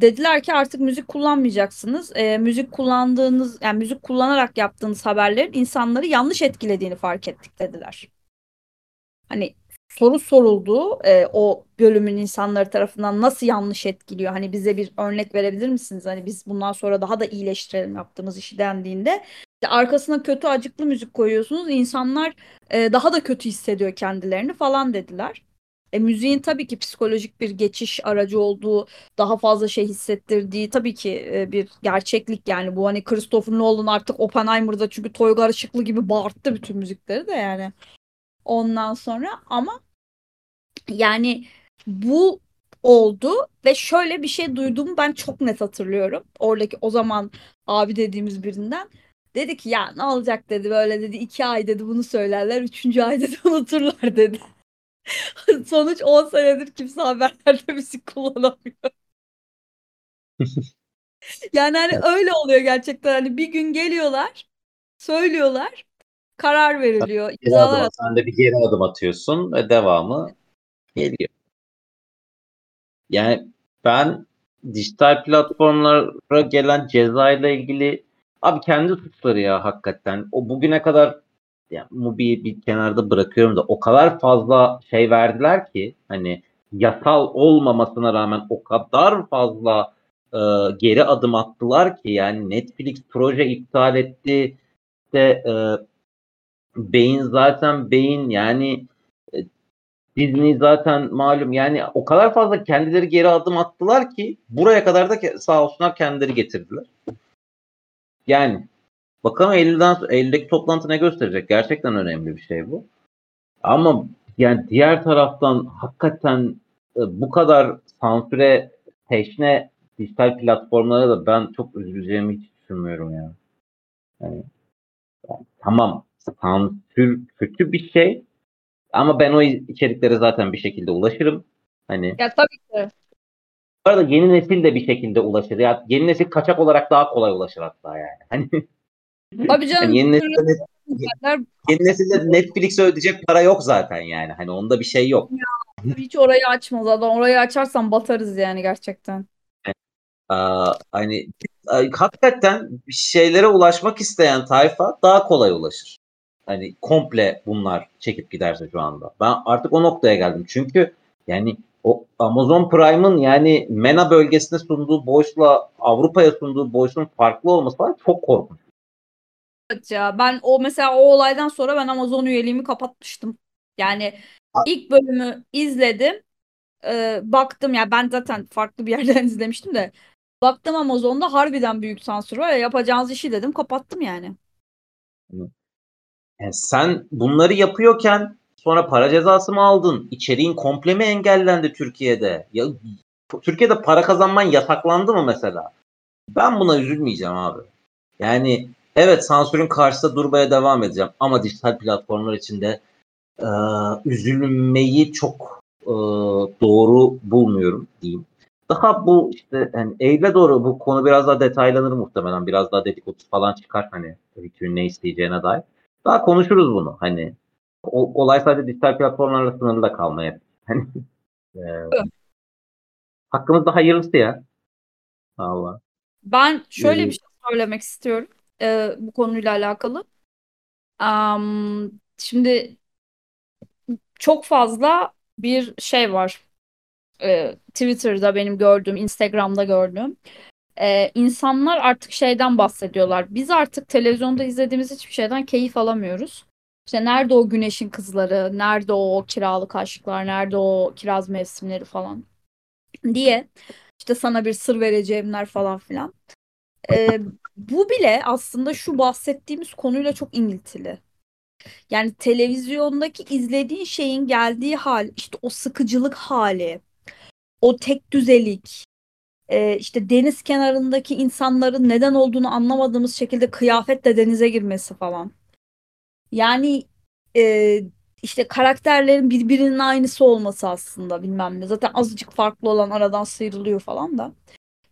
dediler ki artık müzik kullanmayacaksınız. E, müzik kullandığınız yani müzik kullanarak yaptığınız haberlerin insanları yanlış etkilediğini fark ettik dediler. Hani soru soruldu e, o bölümün insanları tarafından nasıl yanlış etkiliyor? Hani bize bir örnek verebilir misiniz? Hani biz bundan sonra daha da iyileştirelim yaptığımız işi dendiğinde arkasına kötü acıklı müzik koyuyorsunuz. İnsanlar e, daha da kötü hissediyor kendilerini falan dediler. E, müziğin tabii ki psikolojik bir geçiş aracı olduğu, daha fazla şey hissettirdiği tabii ki e, bir gerçeklik yani bu hani Christopher Nolan artık Oppenheimer'da çünkü Toygar Işıklı gibi bağırttı bütün müzikleri de yani. Ondan sonra ama yani bu oldu ve şöyle bir şey duyduğumu ben çok net hatırlıyorum. Oradaki o zaman abi dediğimiz birinden. Dedi ki ya ne olacak dedi böyle dedi iki ay dedi bunu söylerler üçüncü ay dedi unuturlar dedi. Sonuç 10 senedir kimse haberlerde müzik kullanamıyor. yani hani öyle oluyor gerçekten. Hani bir gün geliyorlar, söylüyorlar, karar veriliyor. Geri adım, sen de bir geri adım atıyorsun ve devamı geliyor. Yani ben dijital platformlara gelen ceza ile ilgili abi kendi suçları ya hakikaten. O bugüne kadar yani Mubi'yi bir kenarda bırakıyorum da o kadar fazla şey verdiler ki hani yasal olmamasına rağmen o kadar fazla e, geri adım attılar ki yani Netflix proje iptal etti işte e, Beyin zaten Beyin yani e, Disney zaten malum yani o kadar fazla kendileri geri adım attılar ki buraya kadar da sağ olsunlar kendileri getirdiler. Yani Bakalım Eylül'den Eylül'deki toplantı ne gösterecek? Gerçekten önemli bir şey bu. Ama yani diğer taraftan hakikaten e, bu kadar sansüre teşne dijital platformlara da ben çok üzüleceğimi hiç düşünmüyorum ya. Yani, yani tamam sansür kötü bir şey ama ben o içeriklere zaten bir şekilde ulaşırım. Hani Ya tabii ki. Bu arada yeni nesil de bir şekilde ulaşır. Ya yeni nesil kaçak olarak daha kolay ulaşır hatta yani. Hani Abi canım. Yani yeni, nesilde, yeni nesilde Netflix'e ödeyecek para yok zaten yani. Hani onda bir şey yok. Ya, hiç orayı açmaz adam. Orayı açarsan batarız yani gerçekten. Aa, hani hakikaten şeylere ulaşmak isteyen tayfa daha kolay ulaşır. Hani komple bunlar çekip giderse şu anda. Ben artık o noktaya geldim. Çünkü yani o Amazon Prime'ın yani MENA bölgesine sunduğu boşla Avrupa'ya sunduğu boşun farklı olması falan çok korkunç. Evet ya ben o mesela o olaydan sonra ben Amazon üyeliğimi kapatmıştım. Yani ilk bölümü izledim. E, baktım ya ben zaten farklı bir yerden izlemiştim de baktım Amazon'da harbiden büyük sansür var ya yapacağınız işi dedim kapattım yani. Yani sen bunları yapıyorken sonra para cezası mı aldın? İçeriğin komple mi engellendi Türkiye'de? Ya Türkiye'de para kazanman yasaklandı mı mesela? Ben buna üzülmeyeceğim abi. Yani evet sansürün karşısında durmaya devam edeceğim ama dijital platformlar içinde e, üzülmeyi çok e, doğru bulmuyorum diyeyim. Daha bu işte yani Eylül'e doğru bu konu biraz daha detaylanır muhtemelen. Biraz daha dedikodu falan çıkar hani hükümün ne isteyeceğine dair. Daha konuşuruz bunu. Hani o, olay sadece dijital platformlarla sınırlı da kalmaya. Hani e, hakkımızda hayırlısı ya. Allah. Ben şöyle bir şey söylemek istiyorum e, bu konuyla alakalı. Um, şimdi çok fazla bir şey var. E, Twitter'da benim gördüğüm, Instagram'da gördüğüm. E, insanlar artık şeyden bahsediyorlar. Biz artık televizyonda izlediğimiz hiçbir şeyden keyif alamıyoruz. İşte nerede o güneşin kızları, nerede o kiralık aşklar, nerede o kiraz mevsimleri falan diye işte sana bir sır vereceğimler falan filan. Ee, bu bile aslında şu bahsettiğimiz konuyla çok ilintili. Yani televizyondaki izlediğin şeyin geldiği hal, işte o sıkıcılık hali, o tek düzelik, e, işte deniz kenarındaki insanların neden olduğunu anlamadığımız şekilde kıyafetle denize girmesi falan. Yani e, işte karakterlerin birbirinin aynısı olması aslında bilmem ne. Zaten azıcık farklı olan aradan sıyrılıyor falan da.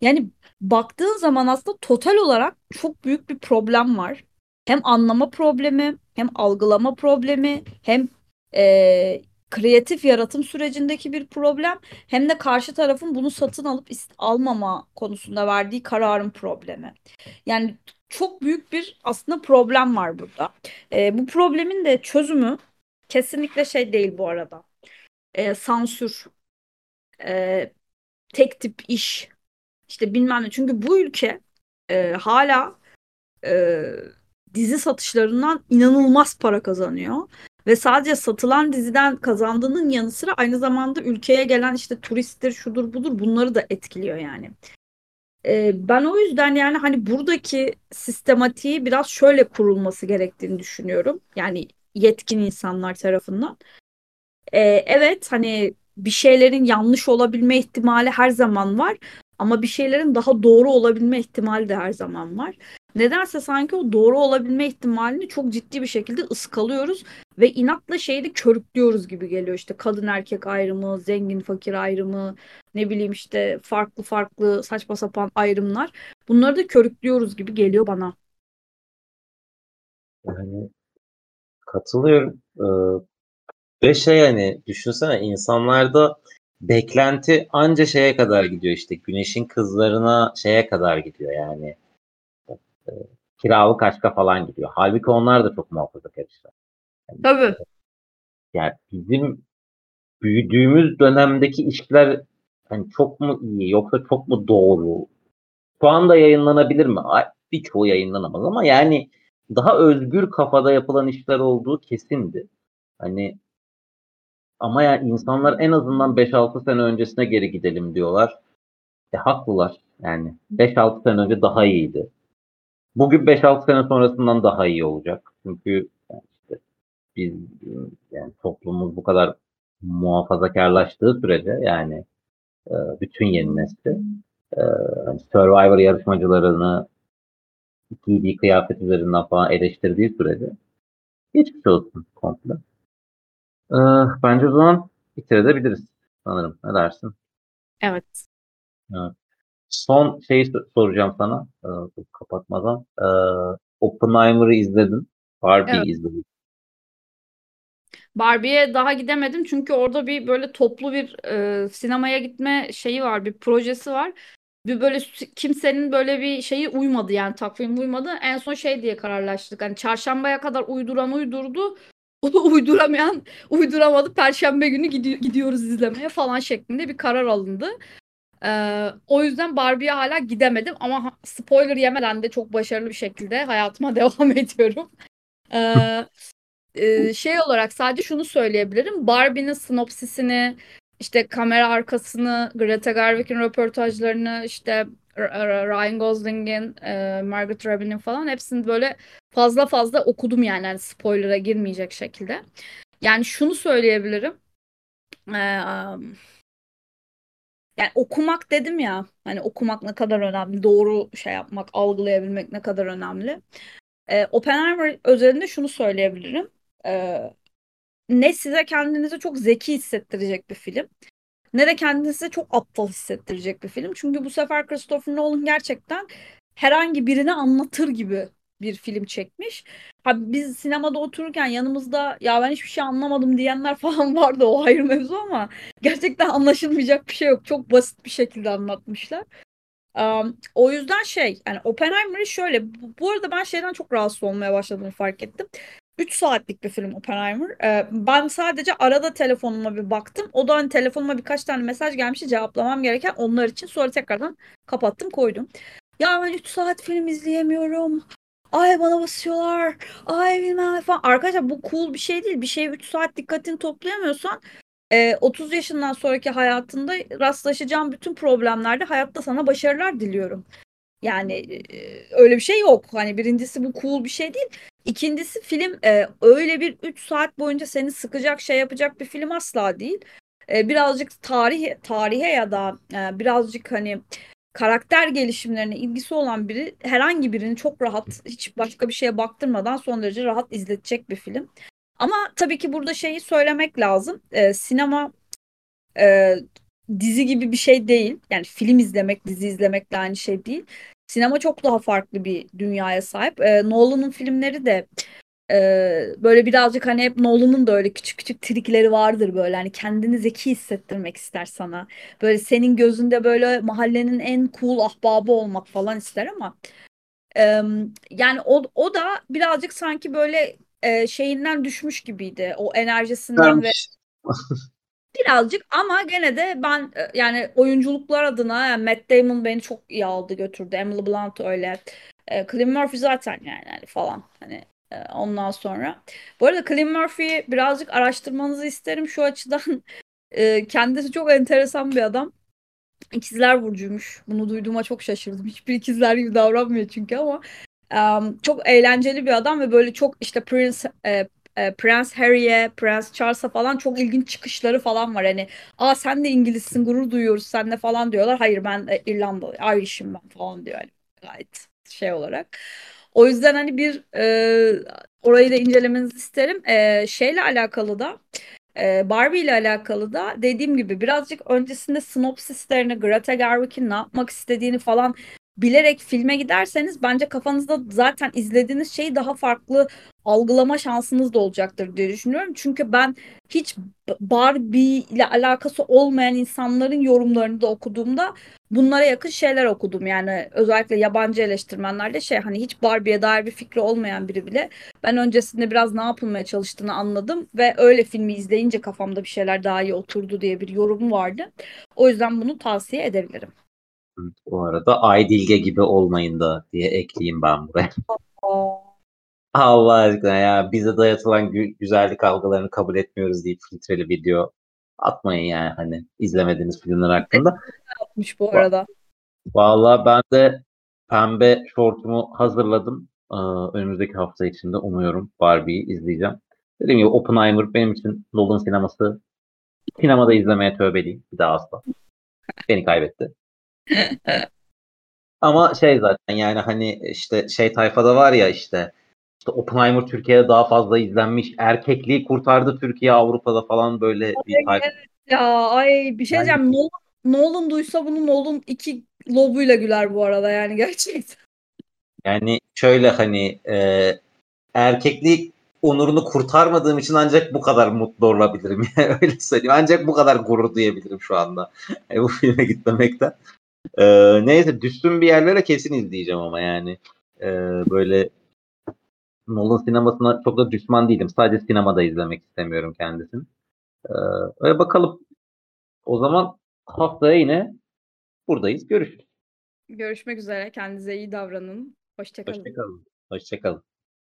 Yani baktığın zaman aslında total olarak çok büyük bir problem var. Hem anlama problemi, hem algılama problemi, hem e, kreatif yaratım sürecindeki bir problem, hem de karşı tarafın bunu satın alıp almama konusunda verdiği kararın problemi. Yani çok büyük bir aslında problem var burada. E, bu problemin de çözümü kesinlikle şey değil bu arada. E, sansür, e, tek tip iş, işte bilmem ne. Çünkü bu ülke e, hala e, dizi satışlarından inanılmaz para kazanıyor. Ve sadece satılan diziden kazandığının yanı sıra aynı zamanda ülkeye gelen işte turisttir, şudur budur bunları da etkiliyor yani. Ee, ben o yüzden yani hani buradaki sistematiği biraz şöyle kurulması gerektiğini düşünüyorum. Yani yetkin insanlar tarafından. Ee, evet hani bir şeylerin yanlış olabilme ihtimali her zaman var. Ama bir şeylerin daha doğru olabilme ihtimali de her zaman var. Nedense sanki o doğru olabilme ihtimalini çok ciddi bir şekilde ıskalıyoruz ve inatla şeyi de körüklüyoruz gibi geliyor. İşte kadın erkek ayrımı, zengin fakir ayrımı, ne bileyim işte farklı farklı saçma sapan ayrımlar. Bunları da körüklüyoruz gibi geliyor bana. Yani katılıyorum. Ee, ve şey hani düşünsene insanlarda beklenti anca şeye kadar gidiyor işte güneşin kızlarına şeye kadar gidiyor yani e, kiralık aşka falan gidiyor. Halbuki onlar da çok muhafazakar işler. Yani, Tabii. Yani bizim büyüdüğümüz dönemdeki işler hani çok mu iyi yoksa çok mu doğru? Şu anda yayınlanabilir mi? Birçoğu yayınlanamaz ama yani daha özgür kafada yapılan işler olduğu kesindi. Hani ama yani insanlar en azından 5-6 sene öncesine geri gidelim diyorlar. E haklılar. Yani 5-6 sene önce daha iyiydi. Bugün 5-6 sene sonrasından daha iyi olacak. Çünkü yani işte biz yani toplumumuz bu kadar muhafazakarlaştığı sürece yani e, bütün yeni nesli e, hani Survivor yarışmacılarını giydiği kıyafet üzerinden falan eleştirdiği sürece geçmiş olsun komple. Ee, bence o zaman bitirebiliriz sanırım. Ne dersin? Evet. evet. Son şeyi soracağım sana e, kapatmadan. E, Oppenheimer'ı izledin. Barbie evet. izledin. Barbie'ye daha gidemedim çünkü orada bir böyle toplu bir e, sinemaya gitme şeyi var, bir projesi var. bir böyle kimsenin böyle bir şeyi uymadı yani takvim uymadı. En son şey diye kararlaştık. Hani çarşambaya kadar uyduran uydurdu. Uyduramayan uyduramadı. Perşembe günü gidi- gidiyoruz izlemeye falan şeklinde bir karar alındı. Ee, o yüzden Barbie'ye hala gidemedim ama spoiler yemeden de çok başarılı bir şekilde hayatıma devam ediyorum. Ee, e, şey olarak sadece şunu söyleyebilirim. Barbie'nin sinopsisini, işte kamera arkasını, Greta Gerwig'in röportajlarını, işte Ryan Gosling'in, e, Margaret Robbie'nin falan hepsini böyle fazla fazla okudum yani, yani spoiler'a girmeyecek şekilde. Yani şunu söyleyebilirim. Ee, yani okumak dedim ya hani okumak ne kadar önemli, doğru şey yapmak, algılayabilmek ne kadar önemli. Ee, Oppenheimer özelinde şunu söyleyebilirim. Ee, ne size kendinizi çok zeki hissettirecek bir film ne de kendinizi çok aptal hissettirecek bir film. Çünkü bu sefer Christopher Nolan gerçekten herhangi birini anlatır gibi bir film çekmiş. Ha, biz sinemada otururken yanımızda ya ben hiçbir şey anlamadım diyenler falan vardı o ayrı mevzu ama gerçekten anlaşılmayacak bir şey yok. Çok basit bir şekilde anlatmışlar. Um, o yüzden şey yani Oppenheimer'ı şöyle bu arada ben şeyden çok rahatsız olmaya başladığını fark ettim. 3 saatlik bir film Oppenheimer. Ee, ben sadece arada telefonuma bir baktım. O da hani telefonuma birkaç tane mesaj gelmişti cevaplamam gereken onlar için. Sonra tekrardan kapattım koydum. Ya ben 3 saat film izleyemiyorum. Ay bana basıyorlar. Ay bilmem falan. Arkadaşlar bu cool bir şey değil. Bir şeye 3 saat dikkatini toplayamıyorsan 30 yaşından sonraki hayatında rastlaşacağın bütün problemlerde hayatta sana başarılar diliyorum. Yani öyle bir şey yok. Hani birincisi bu cool bir şey değil. İkincisi film öyle bir 3 saat boyunca seni sıkacak şey yapacak bir film asla değil. birazcık tarih tarihe ya da birazcık hani karakter gelişimlerine ilgisi olan biri herhangi birini çok rahat hiç başka bir şeye baktırmadan son derece rahat izletecek bir film. Ama tabii ki burada şeyi söylemek lazım. E, sinema e, dizi gibi bir şey değil. Yani film izlemek, dizi izlemekle aynı şey değil. Sinema çok daha farklı bir dünyaya sahip. E, Nolan'ın filmleri de e, böyle birazcık hani hep Nolan'ın da öyle küçük küçük trikleri vardır böyle. Hani kendini zeki hissettirmek ister sana. Böyle senin gözünde böyle mahallenin en cool ahbabı olmak falan ister ama e, yani o, o da birazcık sanki böyle e, şeyinden düşmüş gibiydi. O enerjisinden ve birazcık ama gene de ben e, yani oyunculuklar adına yani Matt Damon beni çok iyi aldı götürdü. Emily Blunt öyle. E, Cillian Murphy zaten yani, yani falan hani e, ondan sonra. Bu arada Cillian Murphy'yi birazcık araştırmanızı isterim şu açıdan. E, kendisi çok enteresan bir adam. İkizler Burcu'ymuş. Bunu duyduğuma çok şaşırdım. Hiçbir ikizler gibi davranmıyor çünkü ama um, çok eğlenceli bir adam ve böyle çok işte Prince e, e, Prince Harry'e, Prince Charles'a falan çok ilginç çıkışları falan var. Hani aa sen de İngilizsin gurur duyuyoruz sen de falan diyorlar. Hayır ben e, İrlandalı, Irish'im ben falan diyor. Yani gayet şey olarak. O yüzden hani bir e, orayı da incelemenizi isterim. E, şeyle alakalı da e, Barbie ile alakalı da dediğim gibi birazcık öncesinde sinopsislerini Greta Gerwig'in ne yapmak istediğini falan bilerek filme giderseniz bence kafanızda zaten izlediğiniz şeyi daha farklı algılama şansınız da olacaktır diye düşünüyorum. Çünkü ben hiç Barbie ile alakası olmayan insanların yorumlarını da okuduğumda bunlara yakın şeyler okudum. Yani özellikle yabancı eleştirmenlerde şey hani hiç Barbie'ye dair bir fikri olmayan biri bile ben öncesinde biraz ne yapılmaya çalıştığını anladım ve öyle filmi izleyince kafamda bir şeyler daha iyi oturdu diye bir yorum vardı. O yüzden bunu tavsiye edebilirim. Bu arada Aydilge gibi olmayın da diye ekleyeyim ben buraya. Allah aşkına ya bize dayatılan gü- güzellik algılarını kabul etmiyoruz deyip filtreli video atmayın yani hani izlemediğiniz filmler hakkında. Yapmış bu arada. Vallahi ben de pembe şortumu hazırladım. Ee, önümüzdeki hafta içinde umuyorum Barbie'yi izleyeceğim. Dediğim gibi Oppenheimer benim için Nolan sineması. Sinemada izlemeye tövbeliyim. Bir daha asla. Beni kaybetti. Ama şey zaten yani hani işte şey tayfada var ya işte işte Oppenheimer Türkiye'de daha fazla izlenmiş. Erkekliği kurtardı Türkiye Avrupa'da falan böyle bir tayfa. Evet ya ay bir şey diyeceğim. Yani... Nolan, Nolan duysa bunu Nolan iki lobuyla güler bu arada yani gerçekten. Yani şöyle hani e, erkeklik onurunu kurtarmadığım için ancak bu kadar mutlu olabilirim. Yani öyle söyleyeyim. Ancak bu kadar gurur duyabilirim şu anda. Yani bu filme gitmemekten. Ee, neyse düştüm bir yerlere kesin izleyeceğim ama yani. Ee, böyle Nolan sinemasına çok da düşman değilim. Sadece sinemada izlemek istemiyorum kendisini. Ee, öyle bakalım. O zaman haftaya yine buradayız. Görüşürüz. Görüşmek üzere. Kendinize iyi davranın. Hoşçakalın. Hoşçakalın. Hoşçakalın.